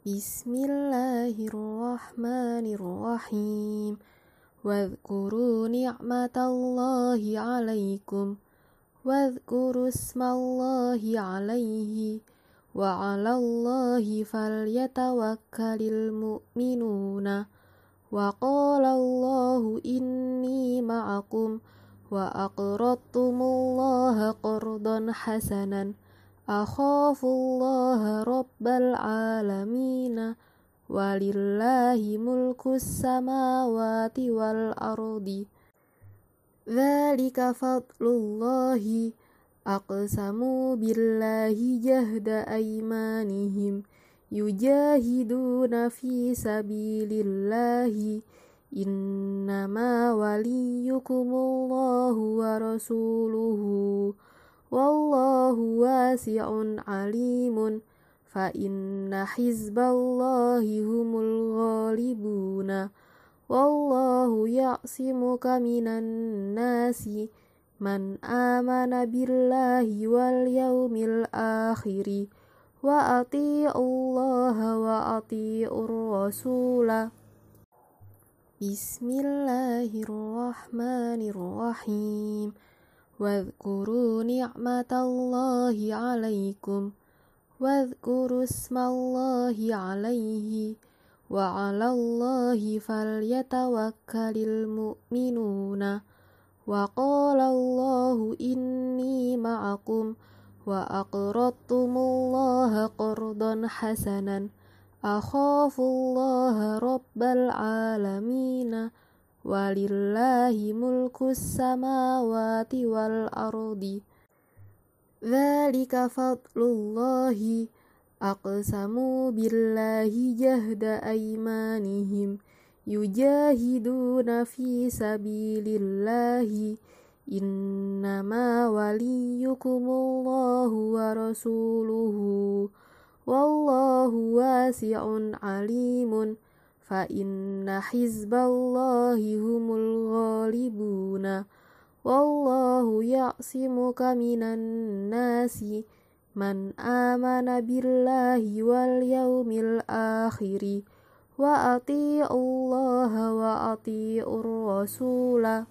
بسم الله الرحمن الرحيم واذكروا نعمة الله عليكم واذكروا اسم الله عليه وعلى الله فليتوكل المؤمنون وقال الله إني معكم وأقرضتم الله قرضا حسنا أخاف الله رب العالمين ولله ملك السماوات والأرض. ذلك فضل الله. أقسموا بالله جهد أيمانهم. يجاهدون في سبيل الله. إنما وليكم الله ورسوله. والله واسع عليم. فإن حزب الله هم الغالبون. والله يعصمك من الناس. من آمن بالله واليوم الآخر وأطيعوا الله وأطيعوا الرسول. بسم الله الرحمن الرحيم. واذكروا نعمة الله عليكم واذكروا اسم الله عليه وعلى الله فليتوكل المؤمنون. وقال الله إني معكم وأقرضتم الله قرضا حسنا. أخاف الله رب العالمين. ولله ملك السماوات والأرض ذلك فضل الله أقسموا بالله جهد أيمانهم يجاهدون في سبيل الله إنما وليكم الله ورسوله والله واسع عليم فإن حزب الله هم الغالبون والله يعصمك من الناس من آمن بالله واليوم الآخر وأطيعوا الله وأطيعوا الرسول